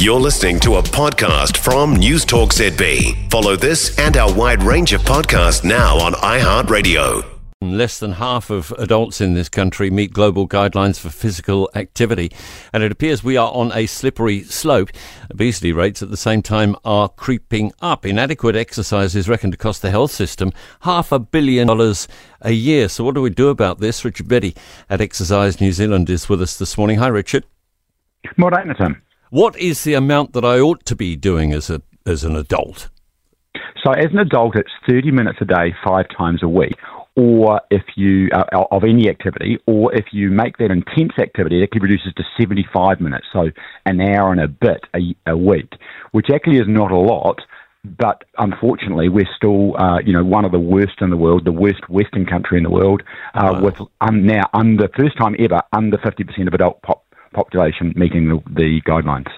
You're listening to a podcast from News Talk ZB. Follow this and our wide range of podcasts now on iHeartRadio. Less than half of adults in this country meet global guidelines for physical activity, and it appears we are on a slippery slope. Obesity rates at the same time are creeping up. Inadequate exercise is reckoned to cost the health system half a billion dollars a year. So, what do we do about this? Richard Beddie at Exercise New Zealand is with us this morning. Hi, Richard. Morning, Tim. What is the amount that I ought to be doing as a as an adult? So, as an adult, it's 30 minutes a day, five times a week. Or if you uh, of any activity, or if you make that intense activity, it actually reduces to 75 minutes, so an hour and a bit a, a week, which actually is not a lot. But unfortunately, we're still, uh, you know, one of the worst in the world, the worst Western country in the world, uh, wow. with um, now under first time ever under 50% of adult pop population meeting the, the guidelines.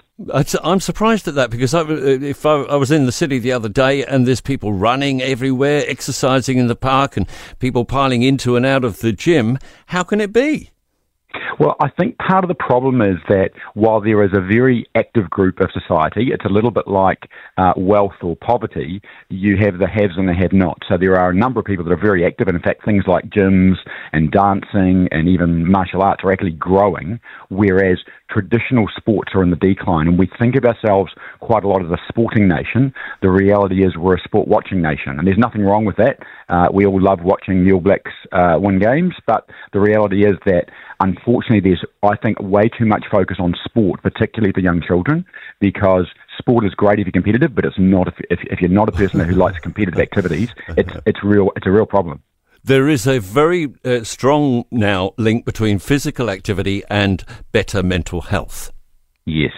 I'm surprised at that because I, uh, if I, I, was in the city the other day and there's people running everywhere, exercising in the park, and people piling into and out of the gym, how can it be? Well, I think part of the problem is that while there is a very active group of society, it's a little bit like uh, wealth or poverty. You have the haves and the have-nots. So there are a number of people that are very active, and in fact, things like gyms and dancing and even martial arts are actually growing, whereas traditional sports are in the decline. And we think of ourselves quite a lot as a sporting nation. The reality is we're a sport watching nation, and there's nothing wrong with that. Uh, we all love watching the All Blacks uh, win games, but the reality is that there's, I think, way too much focus on sport, particularly for young children, because sport is great if you're competitive, but it's not if, if, if you're not a person who likes competitive activities. It's it's real. It's a real problem. There is a very uh, strong now link between physical activity and better mental health. Yes,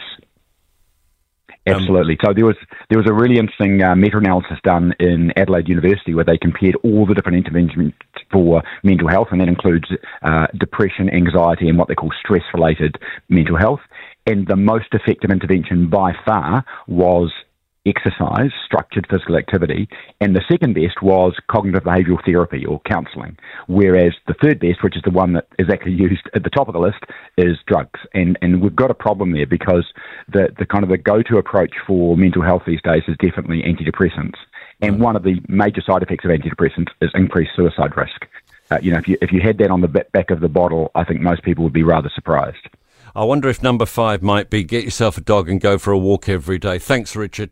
um, Absolutely. so there was there was a really interesting uh, meta-analysis done in Adelaide University where they compared all the different interventions for mental health, and that includes uh, depression, anxiety, and what they call stress-related mental health. And the most effective intervention by far was exercise, structured physical activity, and the second best was cognitive behavioural therapy or counselling. Whereas the third best, which is the one that is actually used at the top of the list, is drugs. And and we've got a problem there because the the kind of the go-to approach for mental health these days is definitely antidepressants. And one of the major side effects of antidepressants is increased suicide risk. Uh, you know, if you if you had that on the back of the bottle, I think most people would be rather surprised. I wonder if number five might be get yourself a dog and go for a walk every day. Thanks, Richard.